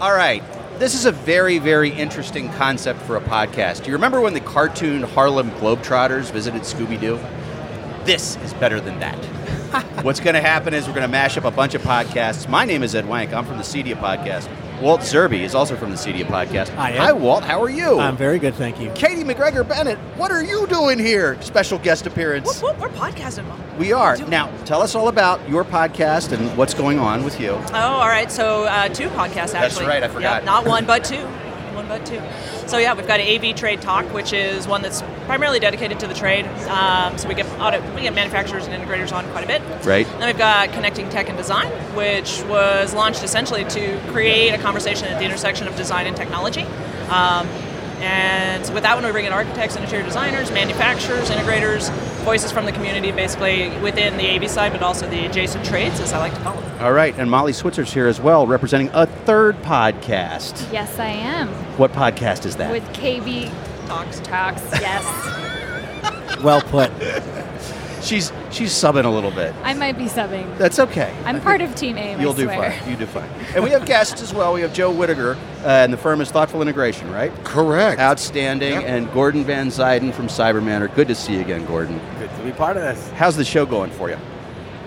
All right. This is a very, very interesting concept for a podcast. Do you remember when the cartoon Harlem Globetrotters visited Scooby Doo? This is better than that. What's going to happen is we're going to mash up a bunch of podcasts. My name is Ed Wenck. I'm from the Cedia podcast. Walt Zerbe is also from the Cedia podcast. Hi, Ed. Hi, Walt. How are you? I'm very good, thank you. Katie McGregor Brennan, what are you doing here? Special guest appearance. Whoop, whoop, we're podcasting. We are. Do- Now, tell us all about your podcast and what's going on with you. Oh, all right. So uh, two podcasts actually. That's right, I forgot. Yeah, not one, but two. One, but two. So yeah, we've got AV Trade Talk, which is one that's primarily dedicated to the trade. Um, so we get auto, we get manufacturers and integrators on quite a bit. Right. Then we've got Connecting Tech and Design, which was launched essentially to create a conversation at the intersection of design and technology. Um, and with that one, we bring in architects and interior designers, manufacturers, integrators, voices from the community, basically within the AV side, but also the adjacent trades, as I like to call them. All right, and Molly Switzer's here as well, representing a third podcast. Yes, I am. What podcast is that? With KB Talks. Talks, yes. Well put. She's she's subbing a little bit. I might be subbing. That's okay. I'm part of Team A, I You'll do swear. fine. You do fine. And we have guests as well. We have Joe Whitaker, uh, and the firm is Thoughtful Integration, right? Correct. Outstanding. Yep. And Gordon Van Zuiden from Cybermanor. Good to see you again, Gordon. Good to be part of this. How's the show going for you?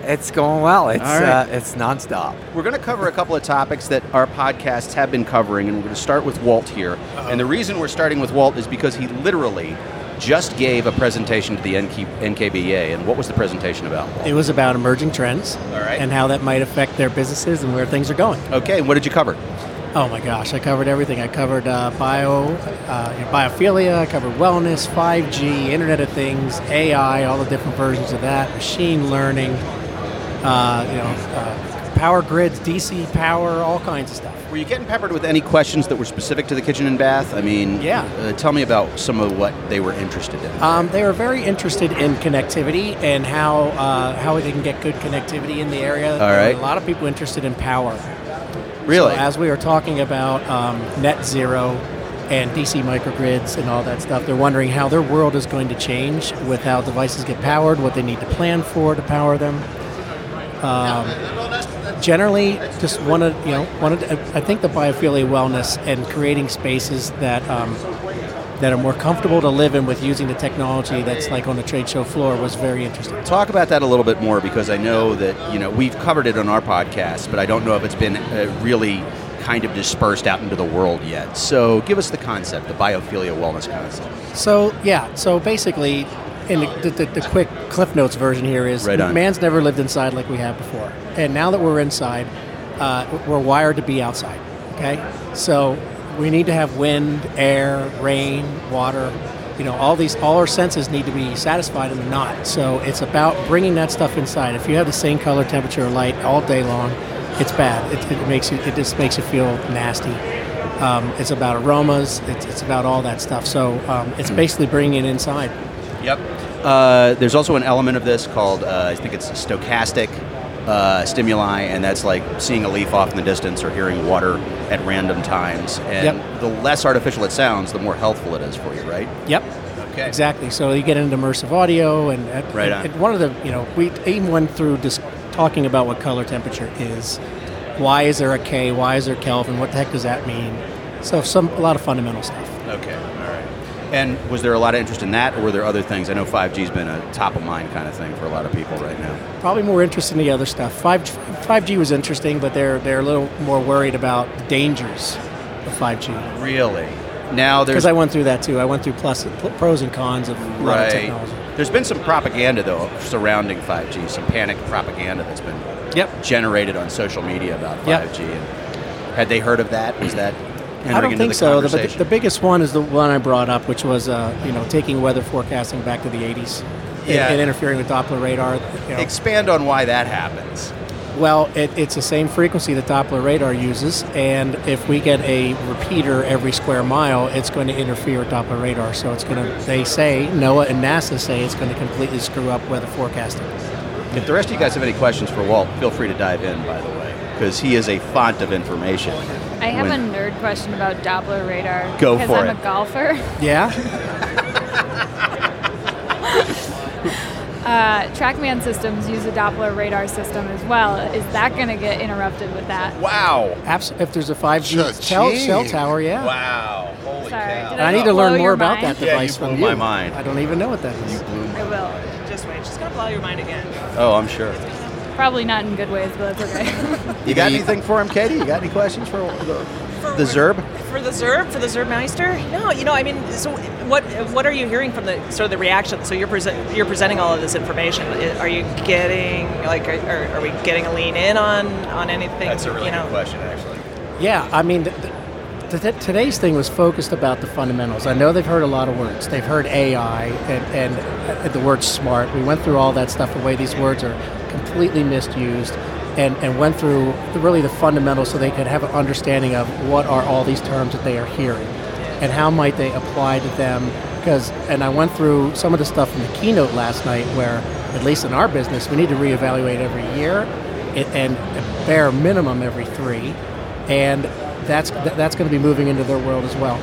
It's going well. It's All right. uh, it's nonstop. We're going to cover a couple of topics that our podcasts have been covering, and we're going to start with Walt here. And the reason we're starting with Walt is because he literally just gave a presentation to the NK, NKBA. And what was the presentation about? It was about emerging trends right. and how that might affect their businesses and where things are going. Okay, and what did you cover? Oh my gosh, I covered everything. I covered uh, bio, uh, biophilia, I covered wellness, 5G, Internet of Things, AI, all the different versions of that, machine learning, uh, you know, uh, power grids, DC power, all kinds of stuff. Were you getting peppered with any questions that were specific to the kitchen and bath? I mean, Yeah. Uh, tell me about some of what they were interested in. Um, they were very interested in connectivity and how uh, how they can get good connectivity in the area. All right. A lot of people interested in power. really? So as we were talking about um, net zero and DC microgrids and all that stuff, they're wondering how their world is going to change with how devices get powered, what they need to plan for to power them. Um, generally, just wanted, you know, wanted. I think the biophilia wellness and creating spaces that um, that are more comfortable to live in with using the technology that's like on the trade show floor was very interesting. Talk about that a little bit more because I know that you know we've covered it on our podcast, but I don't know if it's been uh, really kind of dispersed out into the world yet. So give us the concept, the biophilia wellness concept. So yeah, so basically, in the, the, the, the quick Cliff Notes version here is Right man's never lived inside like we have before, and now that we're inside, uh, we're wired to be outside. Okay, so we need to have wind, air, rain, water. You know, all these, all our senses need to be satisfied, and they're not. So it's about bringing that stuff inside. If you have the same color, temperature, or light all day long, it's bad. It, it makes you, it just makes you feel nasty. Um, it's about aromas. It's, it's about all that stuff. So um, it's basically bringing it inside. Yep. Uh, there's also an element of this called uh, I think it's stochastic uh, stimuli, and that's like seeing a leaf off in the distance or hearing water at random times. And Yep. the less artificial it sounds, the more helpful it is for you, right? Yep. Okay. Exactly. So you get into immersive audio, and, and- Right on. one of the you know we even went through just talking about what color temperature is. Why is there a K? Why is there Kelvin? What the heck does that mean? So some a lot of fundamental stuff. Okay. All right. And was there a lot of interest in that, or were there other things? I know 5G's been a top of mind kind of thing for a lot of people right now. Probably more interest in the other stuff. Five five G was interesting, but they're they're a little more worried about the dangers of five G. Really? Now there's Because I went through that too. I went through plus pros and cons of a lot of right. technology. There's been some propaganda though surrounding 5G, some panic propaganda that's been Yep. generated on social media about 5G. And had they heard of that? Was that I don't think so. The, the biggest one is the one I brought up, which was uh, you know taking weather forecasting back to the 80s and- Yeah. and, interfering with Doppler radar. You know. Expand on why that happens. well, it, it's the same frequency that Doppler radar uses, and if we get a repeater every square mile, it's going to interfere with Doppler radar. So it's going to. They say NOAA and NASA say it's going to completely screw up weather forecasting. If the rest of you guys have any questions for Walt, feel free to dive in, by the way, because he is a font of information. I have When- a nerd question about Doppler radar. Go because for I'm it. a golfer. Yeah. Uh, TrackMan systems use a Doppler radar system as well. Is that going to get interrupted with that? Wow. Abs- if there's a 5G cell, cell tower, yeah. Wow. Holy Sorry, cow. did And I need to Blow learn your more about mind? that Yeah, you device blew from my you. mind. I don't even know what that is. I will. Just wait. She's gonna blow your mind again. Oh, I'm sure. Probably not in good ways, but that's okay. You got anything for him, Katie? You got any questions for the, the Zerb? For the Zerb, for the Zerbmeister? No, you know, I mean, so what what are you hearing from the sort of the reaction? So you're present you're presenting all of this information. Are you getting like are, are we getting a lean in on on anything? That's a really you know? Good question, actually. Yeah, I mean, th- th- th- today's thing was focused about the fundamentals. I know they've heard a lot of words. They've heard AI and, and uh, the word smart. We went through all that stuff, the way these words are completely misused, and, and went through really the fundamentals so they could have an understanding of what are all these terms that they are hearing and how might they apply to them. Because, and I went through some of the stuff from the keynote last night where, at least in our business, we need to reevaluate every year it- and bare minimum every three and that's that's going to be moving into their world as well.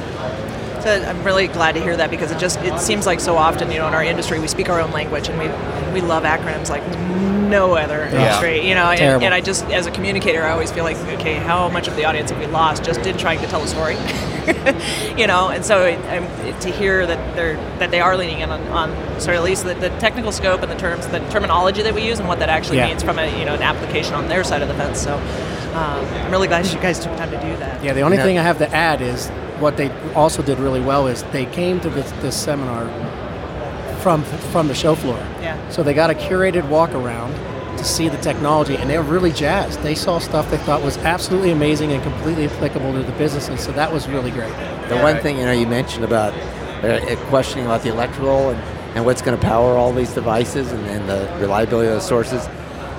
So I'm really glad to hear that because it just it seems like so often, you know, in our industry we speak our own language and we we love acronyms like no other industry, you know. And, and I just as a communicator, I always feel like, okay, how much of the audience have we lost just in trying to tell a story, you know? And so it, I'm, it, to hear that they're that they are leaning in on, on sort of at least the, the technical scope and the terms, the terminology that we use, and what that actually Yeah. means from a you know an application on their side of the fence. So um, I'm really glad you guys took time to do that. Yeah, the only Yeah. thing I have to add is what they also did really well is they came to this, this seminar from from the show floor. Yeah. So they got a curated walk around to see the technology, and they were really jazzed. They saw stuff they thought was absolutely amazing and completely applicable to the businesses. So that was really great. The one thing you know you mentioned about uh, questioning about the electrical and, and what's going to power all these devices and, and the reliability of the sources.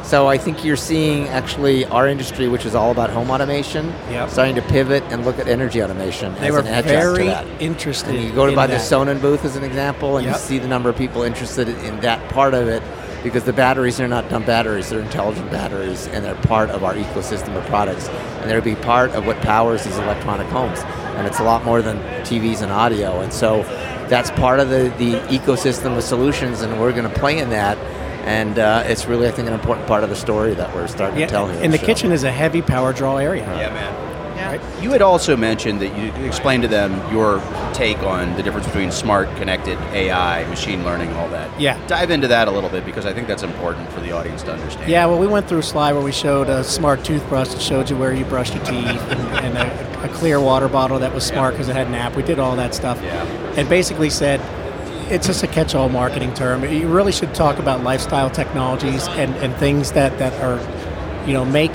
So I think you're seeing actually our industry, which is all about home automation, Yep. starting to pivot and look at energy automation They as were an adjunct very to that. interested. And you go to buy the. Sonnen booth as an example, and Yep. you see the number of people interested in that part of it, because the batteries are not dumb batteries; they're intelligent batteries, and they're part of our ecosystem of products, and they'll be part of what powers these electronic homes. And it's a lot more than TVs and audio, and so that's part of the, the ecosystem of solutions, and we're going to play in that. And uh, it's really, I think, an important part of the story that we're starting Yeah, to tell here. at and the show. kitchen is a heavy power draw area. Yeah, man. Yeah. You had also mentioned that you explained to them your take on the difference between smart, connected, AI, machine learning, all that. Yeah. Dive into that a little bit because I think that's important for the audience to understand. Yeah, well, we went through a slide where we showed a smart toothbrush that showed you where you brushed your teeth, and, and a, a clear water bottle that was smart because it had an app. We did all that stuff, Yeah. and basically said it's just a catch-all marketing term. You really should talk about lifestyle technologies and, and things that, that are, you know, make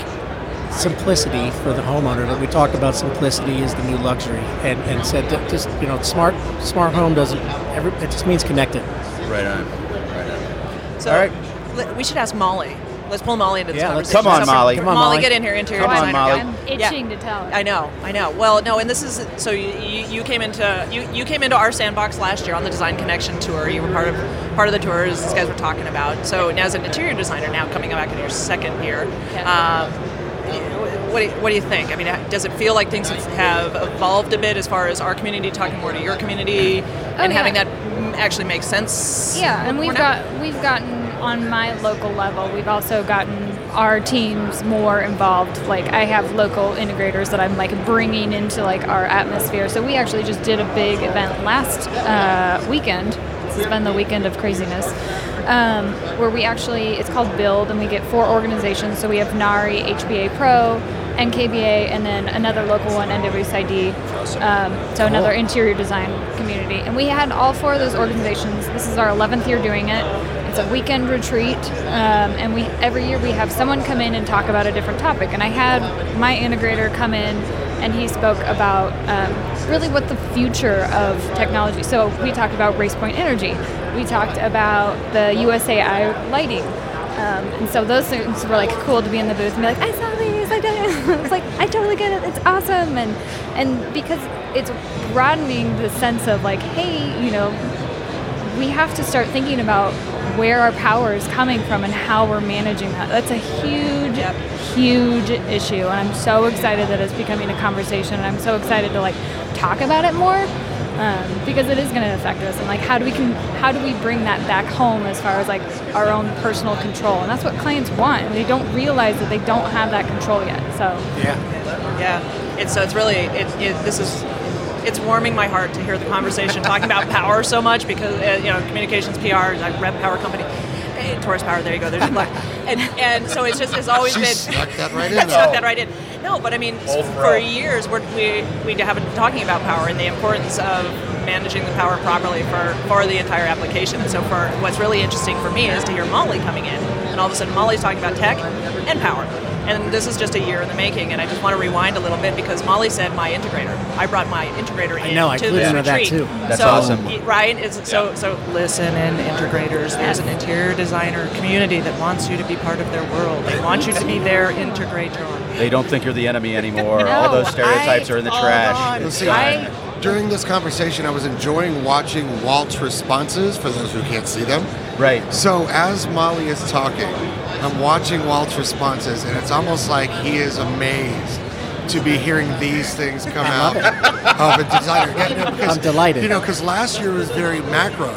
simplicity for the homeowner. That we talked about simplicity is the new luxury, and, and said that just you know, smart smart home doesn't. Every, it just means connected. Right on. Right on. So All right. we should ask Molly. Let's pull Molly into this Yeah, conversation. Come on, Molly. Come on, Molly, Molly. get in here, interior Come on. Molly. I'm itching to tell. I know, I know. Well, no, and this is so you, you, you came into you, you came into our sandbox last year on the Design Connection tour. You were part of part of the tour as these guys were talking about. So now as an interior designer now coming back in your second year, Yeah. um, what do, you, what do you think? I mean, does it feel like things have evolved a bit as far as our community talking more to your community and yeah. having that actually make sense? Yeah, and we've now? got we've gotten on my local level. We've also gotten our teams more involved. Like I have local integrators that I'm like bringing into like our atmosphere. So we actually just did a big event last uh, weekend. This has been the weekend of craziness. Um, where we actually it's called Build, and we get four organizations. So we have NARI, HBA Pro, NKBA, and then another local one, NWSID. Um, so another interior design community. And we had all four of those organizations. This is our 11th year doing it. It's a weekend retreat, um, and we every year we have someone come in and talk about a different topic. And I had my integrator come in, and he spoke about um, really what the future of technology. So we talked about race point energy. We talked about the USAI lighting. Um, and so those things were like cool to be in the booth and be like, I saw these, I did it. it's like I totally get it. It's awesome, and and because it's broadening the sense of like, hey, you know, we have to start thinking about where our power is coming from and how we're managing that. That's a huge, huge issue, and I'm so excited that it's becoming a conversation. And I'm so excited to like talk about it more. um, because it is going to affect us. And like, how do we can how do we bring that back home as far as like our own personal control? And that's what clients want, and they don't realize that they don't have that control yet. So Yeah. Yeah, it's so it's really it, it this is it's warming my heart to hear the conversation talking about power so much because uh, you know communications PR I rep power company. Hey, Torus Power, there you go. There's your luck. And and so it's just it's always She been snuck that right in stuck that right in. No, but I mean, Old for pro. years we're, we we have been talking about power and the importance of managing the power properly for for the entire application. And so, for what's really interesting for me is to hear Molly coming in, and all of a sudden Molly's talking about tech and power. And this is just a year in the making, and I just want to rewind a little bit because Molly said my integrator. I brought my integrator in I know, I to clued this into that retreat. too. That's so, awesome. y- Right? It's, so, so listen in integrators. There's an interior designer community that wants you to be part of their world. They want you to be their integrator. They don't think you're the enemy anymore. No, All those stereotypes I- are in the trash. on. Well, see, I- during this conversation, I was enjoying watching Walt's responses for those who can't see them. Right. So as Molly is talking, I'm watching Walt's responses, and it's almost like he is amazed to be hearing these things come out of a designer. Yeah, no, because, I'm delighted. You know, because last year was very macro,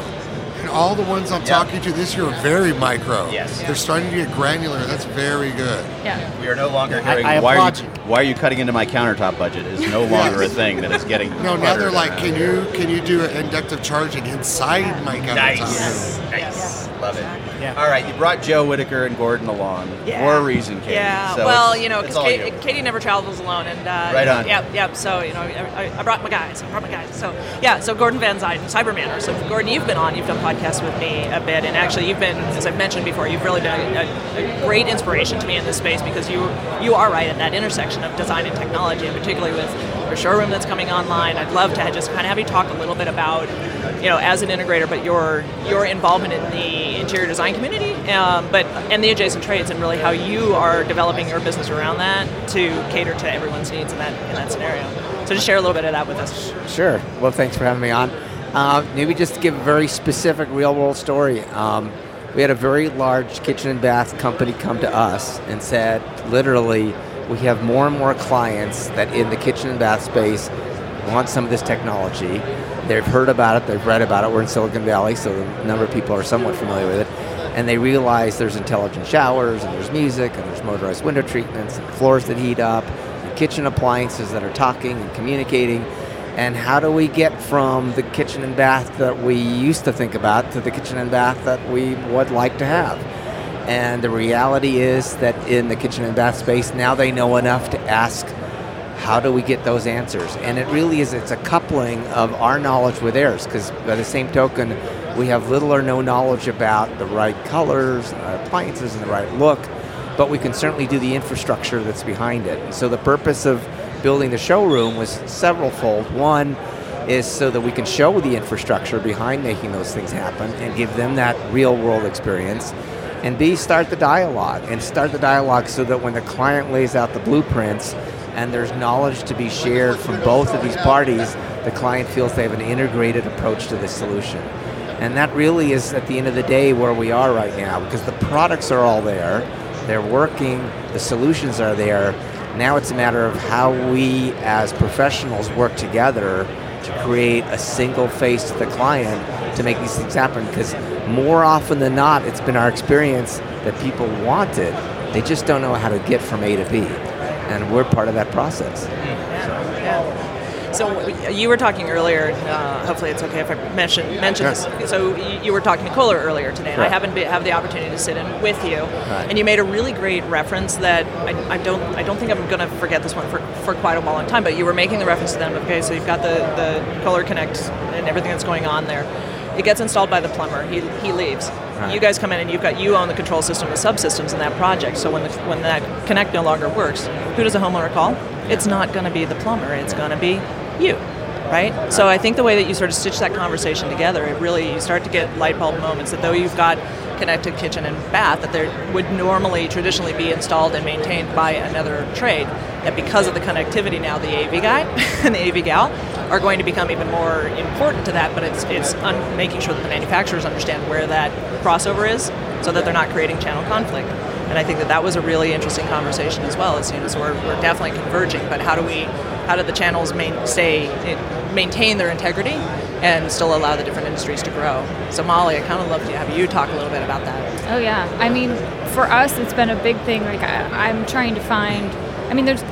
and all the ones I'm Yeah. talking to this year are very micro. Yes. they're starting to get granular. That's very good. Yeah. We are no longer I- hearing I why, are you, you. why are you cutting into my countertop budget is no longer a thing that is getting No, now they're like, can you can you do inductive charging inside my countertop? Nice. Nice. Love it. Yeah. All right, you brought Joe Whitaker and Gordon along Yeah. for a reason, Katie. Yeah, So well, you know, because Katie. Katie never travels alone, and uh, Right on. Yep, yep. So you know, I, I- I brought my guys. I brought my guys. So yeah, so Gordon Van Zuiden, Cybermanor. So Gordon, you've been on, you've done podcasts with me a bit, and actually, you've been, as I've mentioned before, you've really been a, a, a great inspiration to me in this space because you you are right at that intersection of design and technology, and particularly with your showroom that's coming online. I'd love to just kind of have you talk a little bit about, you know, as an integrator, but your your involvement in the interior design community, um, but and the adjacent trades, and really how you are developing your business around that to cater to everyone's needs in that in that scenario. So just share a little bit of that with us. Sure. Well, thanks for having me on. Uh, maybe just to give a very specific real world story. Um, we had a very large kitchen and bath company come to us and said, literally, we have more and more clients that in the kitchen and bath space want some of this technology. They've heard about it, they've read about it. We're in Silicon Valley, so a number of people are somewhat familiar with it. And they realize there's intelligent showers, and there's music, and there's motorized window treatments, and floors that heat up, and kitchen appliances that are talking and communicating. And how do we get from the kitchen and bath that we used to think about to the kitchen and bath that we would like to have? And the reality is that in the kitchen and bath space, now they know enough to ask, how do we get those answers? And it really is, it's a coupling of our knowledge with theirs, because by the same token, we have little or no knowledge about the right colors, appliances, and the right look, but we can certainly do the infrastructure that's behind it. So the purpose of building the showroom was several fold. One is so that we can show the infrastructure behind making those things happen and give them that real world experience. And B, start the dialogue and start the dialogue so that when the client lays out the blueprints and there's knowledge to be shared from both of these parties, the client feels they have an integrated approach to the solution. And that really is, at the end of the day, where we are right now because the products are all there, they're working, the solutions are there. Now it's a matter of how we as professionals work together to create a single face to the client to make these things happen because more often than not, it's been our experience that people want it, they just don't know how to get from A to B. And we're part of that process. Hmm. So you were talking earlier. Uh, hopefully, it's okay if I mention mention Yes. this. So you- you were talking to Kohler earlier today, and I Correct. happened to have the opportunity to sit in with you, Right. and you made a really great reference that I, I don't I don't think I'm going to forget this one for, for quite a long time. But you were making the reference to them. Okay, so you've got the the Kohler Connect and everything that's going on there. It gets installed by the plumber. He, he leaves. Right. You guys come in and you've got you own the control system, the subsystems in that project. So when the, when that connect no longer works, who does the homeowner call? It's not going to be the plumber. It's going to be you, right? So I think the way that you sort of stitch that conversation together, it really you start to get light bulb moments that though you've got connected kitchen and bath that there would normally traditionally be installed and maintained by another trade that because of the connectivity now the AV guy and the AV gal are going to become even more important to that but it's it's un- making sure that the manufacturers understand where that crossover is so that they're not creating channel conflict And I think that that was a really interesting conversation as well. As you know, so we're, we're definitely converging, but how do we, how do the channels main, stay, maintain their integrity and still allow the different industries to grow? So Molly, I kind of love to have you talk a little bit about that. Oh yeah, I mean, for us, it's been a big thing. Like I, I'm trying to find. I mean, there's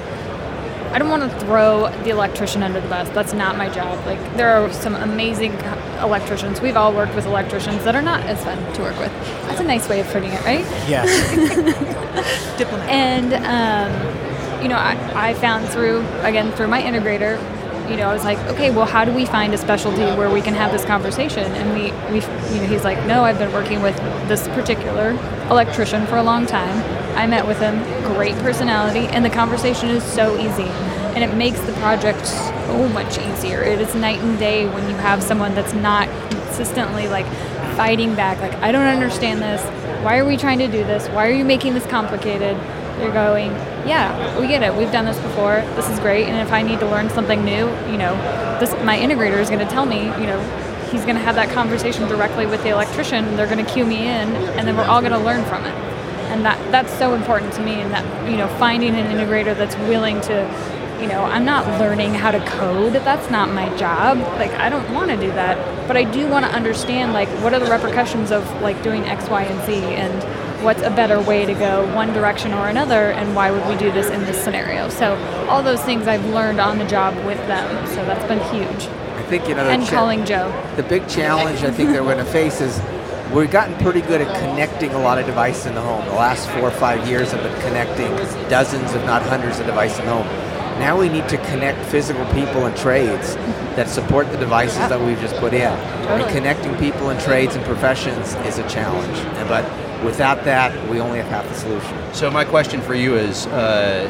I don't want to throw the electrician under the bus. That's not my job. Like there are some amazing electricians. We've all worked with electricians that are not as fun to work with. That's a nice way of putting it, right? Yes. Diplomat. And um, you know, I, I found through again through my integrator, you know, I was like, okay, well, how do we find a specialty where we can have this conversation? And we, we, you know, he's like, no, I've been working with this particular electrician for a long time. I met with him, great personality, and the conversation is so easy. And it makes the project so much easier. It is night and day when you have someone that's not consistently like fighting back, like, I don't understand this. Why are we trying to do this? Why are you making this complicated? You're going, yeah, we get it. We've done this before. This is great. And if I need to learn something new, you know, this my integrator is going to tell me, you know, he's going to have that conversation directly with the electrician. They're going to cue me in, and then we're all going to learn from it. And that that's so important to me. And that you know, finding an integrator that's willing to you know, I'm not learning how to code. That's not my job. Like, I don't want to do that. But I do want to understand, like, what are the repercussions of, like, doing X, Y, and Z? And what's a better way to go one direction or another and why would we do this in this scenario so all those things i've learned on the job with them so that's been huge I think you know. and cha- calling joe The big challenge I think they're going to face is we've gotten pretty good at connecting a lot of devices in the home. The last four or five years have been connecting dozens, if not hundreds, of devices in the home. Now we need to connect physical people and trades that support the devices that we've just put in. And connecting people and trades and professions is a challenge. But without that, we only have half the solution. So my question for you is, uh,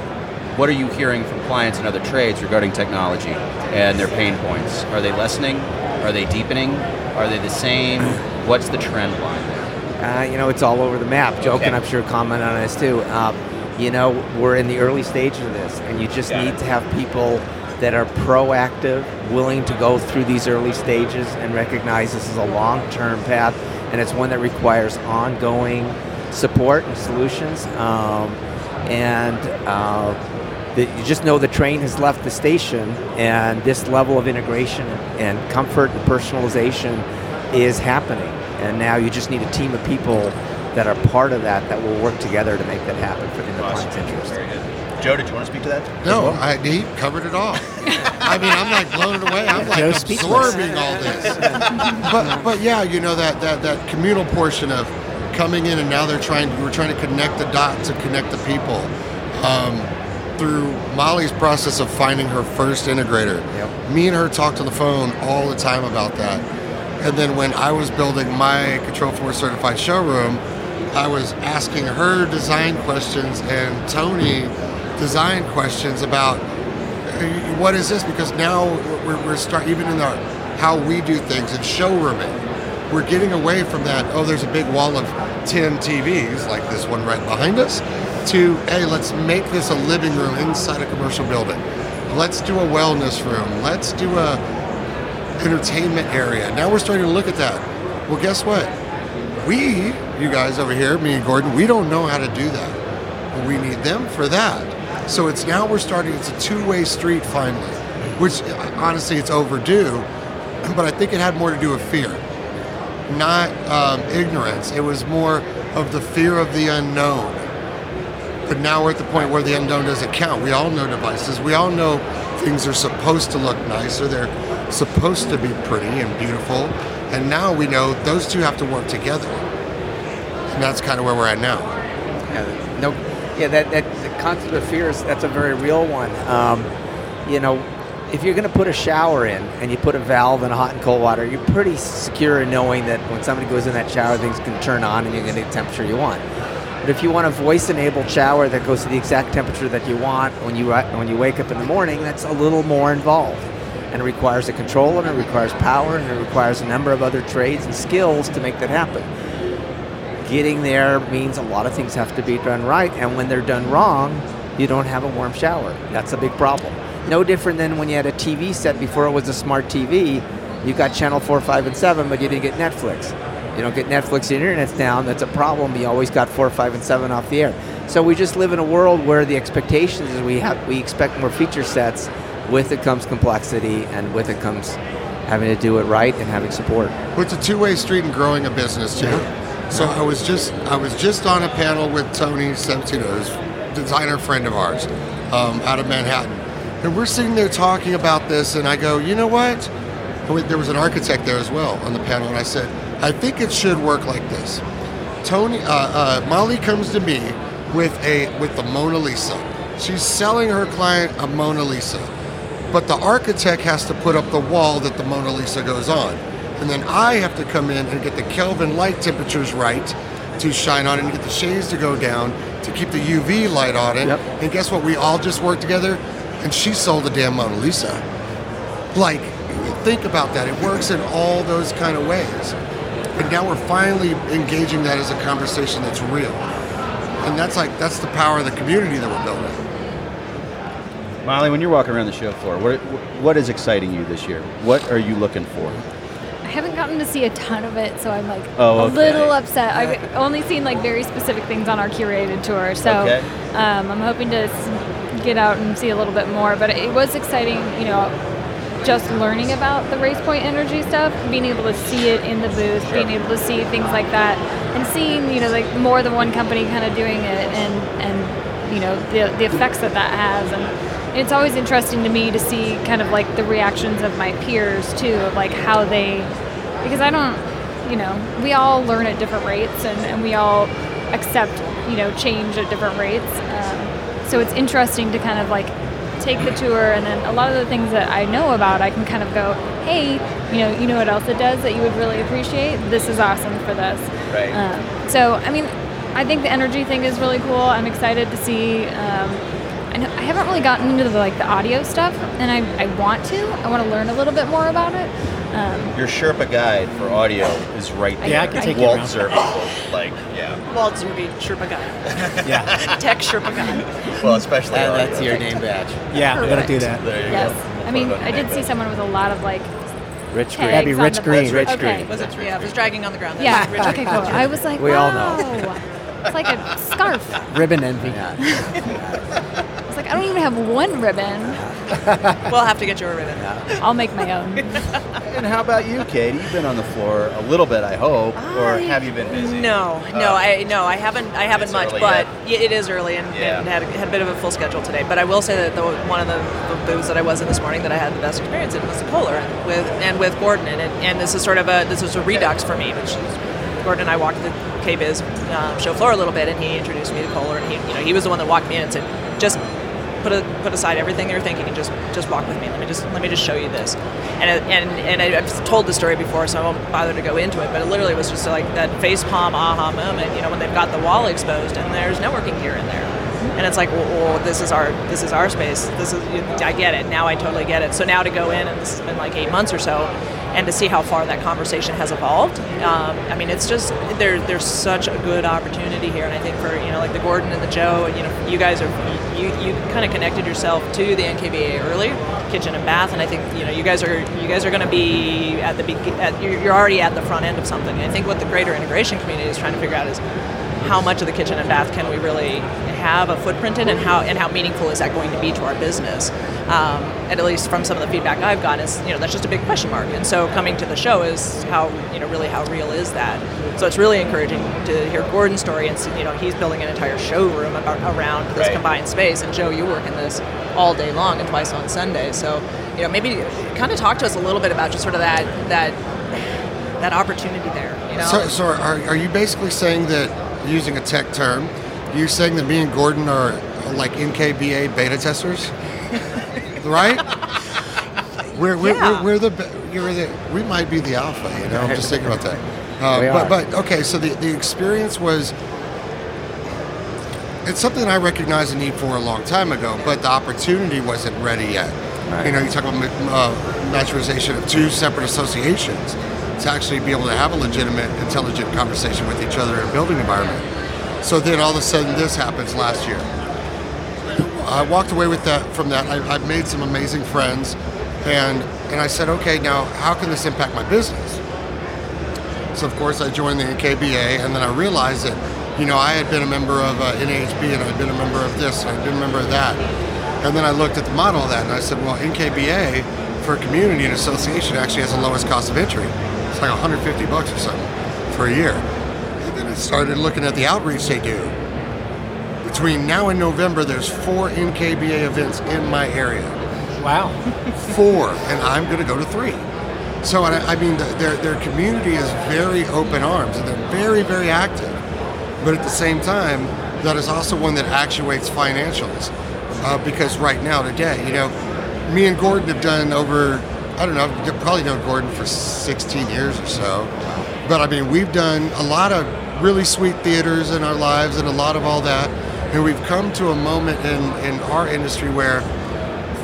what are you hearing from clients and other trades regarding technology and their pain points? Are they lessening? Are they deepening? Are they the same? What's the trend line there? Uh, you know, it's all over the map. Joe can, I'm sure, comment on this too. Um, you know, we're in the early stages of this, and you just Got need it. to have people that are proactive, willing to go through these early stages and recognize this is a long-term path, and it's one that requires ongoing support and solutions. Um, and uh, that you just know the train has left the station, and this level of integration and comfort and personalization is happening. And now you just need a team of people that are part of that that will work together to make that happen for in the client's interest. Very good. Joe, did you want to speak to that? No, I, he covered it all. I mean, I'm like blown away. I'm like Joe's speechless. absorbing all this. But but yeah, you know that that that communal portion of coming in and now they're trying we're trying to connect the dots and connect the people. Um, through Molly's process of finding her first integrator, Yep. me and her talked on the phone all the time about that. And then when I was building my Control 4 certified showroom, I was asking her design questions and Tony design questions about what is this? Because now we're, we're start even in our how we do things and showrooming, we're getting away from that. Oh, there's a big wall of ten TVs like this one right behind us. To hey, let's make this a living room inside a commercial building. Let's do a wellness room. Let's do a entertainment area. Now we're starting to look at that. Well, guess what? We, you guys over here, me and Gordon, we don't know how to do that. We need them for that. So it's now we're starting, it's a two way street finally, which honestly it's overdue. But I think it had more to do with fear, not um, ignorance. It was more of the fear of the unknown. But now we're at the point where the unknown doesn't count. We all know devices. We all know things are supposed to look nice or they're supposed to be pretty and beautiful. And now we know those two have to work together. And that's kind of where we're at now. Yeah, no, yeah, that, that the concept of fear is that's a very real one. Um, you know, if you're going to put a shower in and you put a valve in hot and cold water, you're pretty secure in knowing that when somebody goes in that shower, things can turn on and you're going to get the temperature you want. But if you want a voice-enabled shower that goes to the exact temperature that you want when you when you wake up in the morning, that's a little more involved, and it requires a controller, and it requires power, and it requires a number of other trades and skills to make that happen getting there means a lot of things have to be done right and when they're done wrong you don't have a warm shower that's a big problem no different than when you had a tv set before it was a smart tv you got channel 4 5 and 7 but you didn't get netflix You don't get Netflix, the internet's down. That's a problem. You always got four, five, and seven off the air. So we just live in a world where the expectations is we have we expect more feature sets. With it comes complexity, and with it comes having to do it right and having support. Well, it's a two-way street in growing a business too. So I was just I was just on a panel with Tony Semptino's designer friend of ours um, out of Manhattan, and we're sitting there talking about this, and I go, you know what? There was an architect there as well on the panel, and I said, I think it should work like this. Tony, uh, uh, Molly comes to me with a with the Mona Lisa. She's selling her client a Mona Lisa, but the architect has to put up the wall that the Mona Lisa goes on, and then I have to come in and get the Kelvin light temperatures right to shine on it and get the shades to go down to keep the UV light on it. Yep. And guess what? We all just worked together, and she sold the damn Mona Lisa. Like, think about that. It works in all those kind of ways. And now we're finally engaging that as a conversation that's real. And that's like that's the power of the community that we're building. Molly, when you're walking around the show floor, what what is exciting you this year? What are you looking for? I haven't gotten to see a ton of it, so I'm like Oh, a little upset. I've only seen like very specific things on our curated tour, so Okay. um, I'm hoping to get out and see a little bit more. But it was exciting, you know, just learning about the Race Point Energy stuff, being able to see it in the booth, being able to see things like that, and seeing you know like more than one company kind of doing it, and and you know the the effects that that has and. It's always interesting to me to see kind of like the reactions of my peers too, of like how they because I don't, you know, we all learn at different rates and, and we all accept, you know, change at different rates. Um, so it's interesting to kind of like take the tour and then a lot of the things that I know about, I can kind of go, hey, you know, you know what else it does that you would really appreciate? This is awesome for this. Right. Um, so, I mean, I think the energy thing is really cool. I'm excited to see. Um, I, know, I haven't really gotten into the, like the audio stuff, and I, I want to. I want to learn a little bit more about it. Um, Your Sherpa guide for audio is right there. Yeah, I can take you Walt around. Zerbe. Like, yeah. Walt Zerbe, Sherpa guide. Yeah, tech Sherpa guy. Well, especially And audio. that's your name badge. yeah, I'm gonna do that. There you Yes. go. I mean, Put it on I did see badge. someone with a lot of like Rich Green. That'd be Rich Green. Rich okay. Green. Was it? Yeah, it was dragging on the ground. Yeah. That's Richard Okay. Cool. I was like, We all know. It's like a scarf. Ribbon envy. It's like I don't even have one ribbon. We'll have to get you a ribbon. I'll make my own. And how about you, Katie? You've been on the floor a little bit, I hope, or have you been busy? No, no, Oh. I no, I haven't. I haven't much, but yet. it is early and, Yeah. and had, a, had a bit of a full schedule today. But I will say that the, one of the, the booths that I was in this morning that I had the best experience in was the Kohler and with and with Gordon, and it, and this is sort of a this was a redux for me, which is Gordon and I walked the KBIS um, show floor a little bit, and he introduced me to Kohler, and he you know he was the one that walked me in and said just put a, put aside everything you're thinking and just just walk with me. Let me just let me just show you this. And and and I- I've told the story before, so I won't bother to go into it. But it literally was just like that face palm aha moment. You know, when they've got the wall exposed and there's networking gear in there. And it's like, well, well, this is our this is our space. This is I get it now. I totally get it. So now to go in and this has been like eight months or so, and to see how far that conversation has evolved. Um, I mean, it's just there. There's such a good opportunity here, and I think for you know like the Gordon and the Joe, you know, you guys are you you kind of connected yourself to the NKBA earlier, kitchen and bath, and I think you know you guys are you guys are going to be at the be- at, you're already at the front end of something. And I think what the greater integration community is trying to figure out is how much of the kitchen and bath can we really have a footprint in, and how and how meaningful is that going to be to our business? Um, and at least from some of the feedback I've gotten is you know that's just a big question mark. And so coming to the show is how you know really how real is that? So it's really encouraging to hear Gordon's story and see, you know he's building an entire showroom about around this Right. combined space. And Joe, you work in this all day long and twice on Sunday. So you know maybe kind of talk to us a little bit about just sort of that that that opportunity there. You know. So, so are, are you basically saying that, using a tech term, you're saying that me and Gordon are like NKBA beta testers? right? We're, we're, Yeah. we're, we're the, you're the, we might be the alpha, you know? I'm just thinking about that. Uh, but, but, okay, so the, the experience was, it's something I recognized a need for a long time ago, but the opportunity wasn't ready yet. Right. You know, you talk about uh, maturization of two separate associations to actually be able to have a legitimate, intelligent conversation with each other in a building environment. So then all of a sudden this happens last year. I walked away with that from that. I, I've made some amazing friends, and and I said, okay, now how can this impact my business? So of course I joined the NKBA, and then I realized that, you know, I had been a member of uh, NAHB, and I'd been a member of this, and I'd been a member of that. And then I looked at the model of that, and I said, well, NKBA for community and association actually has the lowest cost of entry. It's like 150 bucks or something for a year. And then I started looking at the outreach they do. Between now and November, there's four NKBA events in my area Wow. four, and I'm going to go to three. So, I, I mean, the, their, their community is very open arms, and they're very, very active. But at the same time, that is also one that actuates financials. Uh, because right now, today, you know, me and Gordon have done over, I don't know, I've probably known Gordon for 16 years or so. But I mean, we've done a lot of really sweet theaters in our lives and a lot of all that. And we've come to a moment in, in our industry where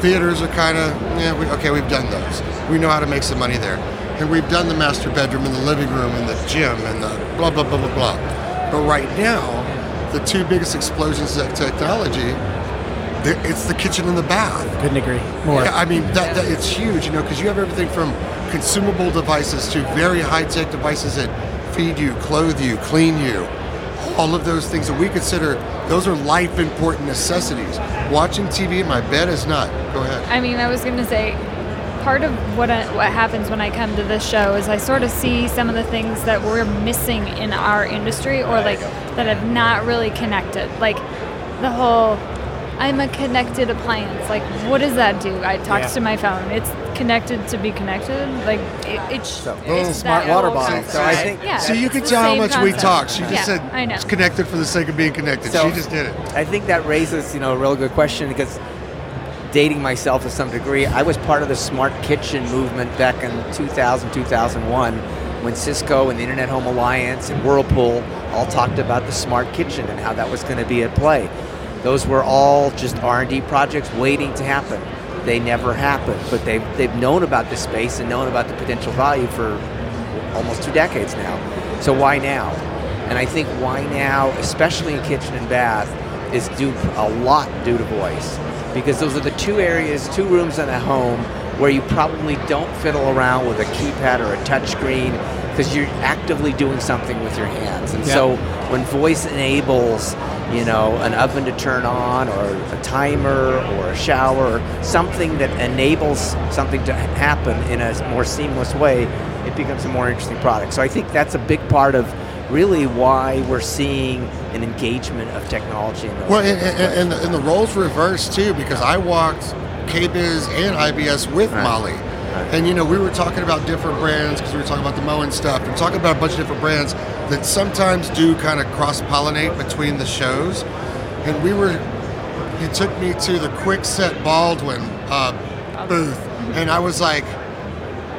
theaters are kind of yeah we, okay we've done those we know how to make some money there and we've done the master bedroom and the living room and the gym and the blah blah blah blah blah but right now the two biggest explosions of technology it's the kitchen and the bath Couldn't agree more. yeah, I mean that, that it's huge, you know, because you have everything from consumable devices to very high-tech devices that feed you, clothe you, clean you. All of those things that we consider those are life important necessities. Watching TV in my bed is not. Go ahead. I mean, I was going to say, part of what I, what happens when I come to this show is I sort of see some of the things that we're missing in our industry, or like that have not really connected. Like the whole, I'm a connected appliance. Like, what does that do? I talk Yeah. to my phone. It's connected to be connected. Like it, it's, boom, it's smart that water bottle. concept. So I think- yeah, So you it's can tell how same much we talk. She just Yeah, said I know. it's connected for the sake of being connected. So- she just did it. I think that raises, you know, a real good question because dating myself to some degree, I was part of the smart kitchen movement back in 2000, 2001 when Cisco and the Internet Home Alliance and Whirlpool all talked about the smart kitchen and how that was going to be at play. Those were all just R&D projects waiting to happen. They never happened, but they've, they've known about this space and known about the potential value for almost two decades now. So why now? And I think why now, especially in kitchen and bath, is due a lot due to voice. Because those are the two areas, two rooms in a home where you probably don't fiddle around with a keypad or a touch screen because you're actively doing something with your hands. And Yeah. so when voice enables, you know, an oven to turn on or a timer or a shower, something that enables something to happen in a more seamless way, it becomes a more interesting product. So I think that's a big part of really why we're seeing an engagement of technology in Well, and, and, and, the, and the roles reversed too because I walked KBIS and IBS with Right. Molly. And you know, we were talking about different brands because we were talking about the Moen stuff and talking about a bunch of different brands that sometimes do kind of cross pollinate between the shows. And we were, he took me to the Kwikset Baldwin uh, booth, and I was like,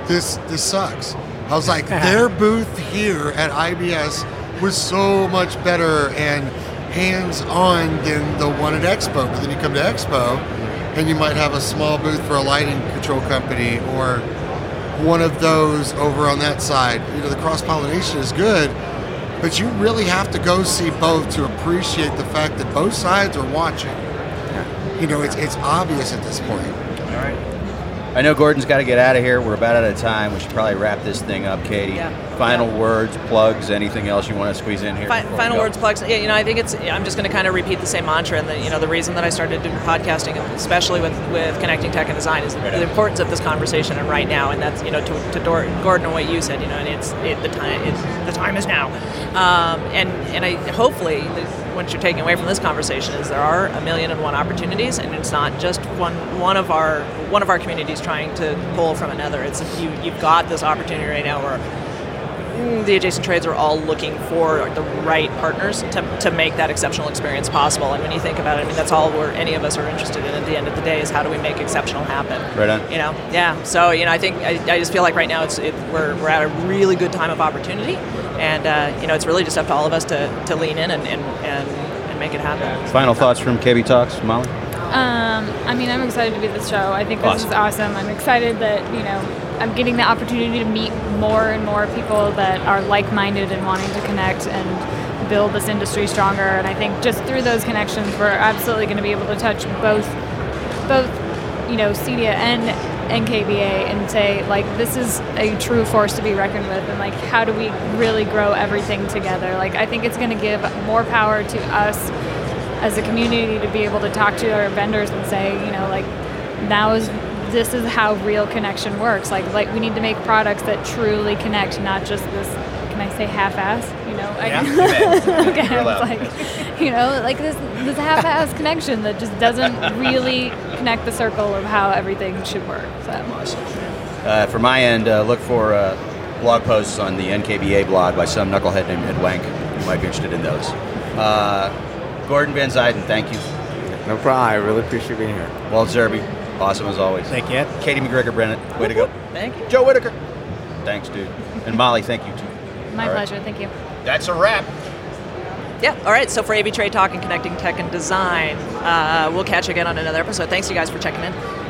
this this sucks. I was like, their booth here at IBS was so much better and hands on than the one at Expo. But then you come to Expo and you might have a small booth for a lighting control company or one of those over on that side. You know, the cross pollination is good, but you really have to go see both to appreciate the fact that both sides are watching. You know, it's it's obvious at this point. I know Gordon's got to get out of here. We're about out of time. We should probably wrap this thing up, Katie. Yeah. Final Yeah. words, plugs, anything else you want to squeeze in here? Fi- final words, plugs. Yeah, you know, I think it's. I'm just going to kind of repeat the same mantra, and the, you know, the reason that I started doing podcasting, especially with with connecting tech and design, is the importance of this conversation and right now, and that's you know to, to Dor- Gordon and what you said, you know, and it's it, the time it's, the time is now, um, and and I hopefully the, what you're taking away from this conversation is there are a million and one opportunities, and it's not just one one of our one of our communities trying to pull from another. It's you you've got this opportunity right now where mm, the adjacent trades are all looking for the right partners to, to make that exceptional experience possible. And when you think about it, I mean, that's all we're, any of us are interested in at the end of the day is how do we make exceptional happen? Right on. You know, yeah. So, you know, I think, I, I just feel like right now it's, it, we're, we're at a really good time of opportunity. And, uh, you know, it's really just up to all of us to, to lean in and, and, and, and make it happen. Final thoughts from KB Talks, Molly? Um, I mean, I'm excited to be at this show. I think this Awesome. is awesome. I'm excited that, you know, I'm getting the opportunity to meet more and more people that are like minded and wanting to connect and build this industry stronger. And I think just through those connections, we're absolutely going to be able to touch both both you know, CEDIA and NKBA and say, like, this is a true force to be reckoned with, and like, how do we really grow everything together? Like, I think it's going to give more power to us as a community to be able to talk to our vendors and say, you know, like, now is this is how real connection works. Like, like we need to make products that truly connect, not just this. Can I say half-ass? You know, I- Yeah. okay, I was like, you know, like this this half-ass connection that just doesn't really connect the circle of how everything should work. So. Uh, for my end, uh, look for uh, blog posts on the NKBA blog by some knucklehead named Ed Wenck. You might be interested in those. Uh, Gordon Van Zuiden, thank you. No problem. I really appreciate being here. Walt Zerbe, awesome as always. Thank you. Ed. Katie McGregor Brennan, way to go. Thank you. Joe Whitaker, thanks, dude. And Molly, thank you too. My All right. pleasure. Thank you. That's a wrap. Yeah. All right. So for AB Trade Talk and Connecting Tech and Design, uh, we'll catch you again on another episode. Thanks, you guys, for checking in.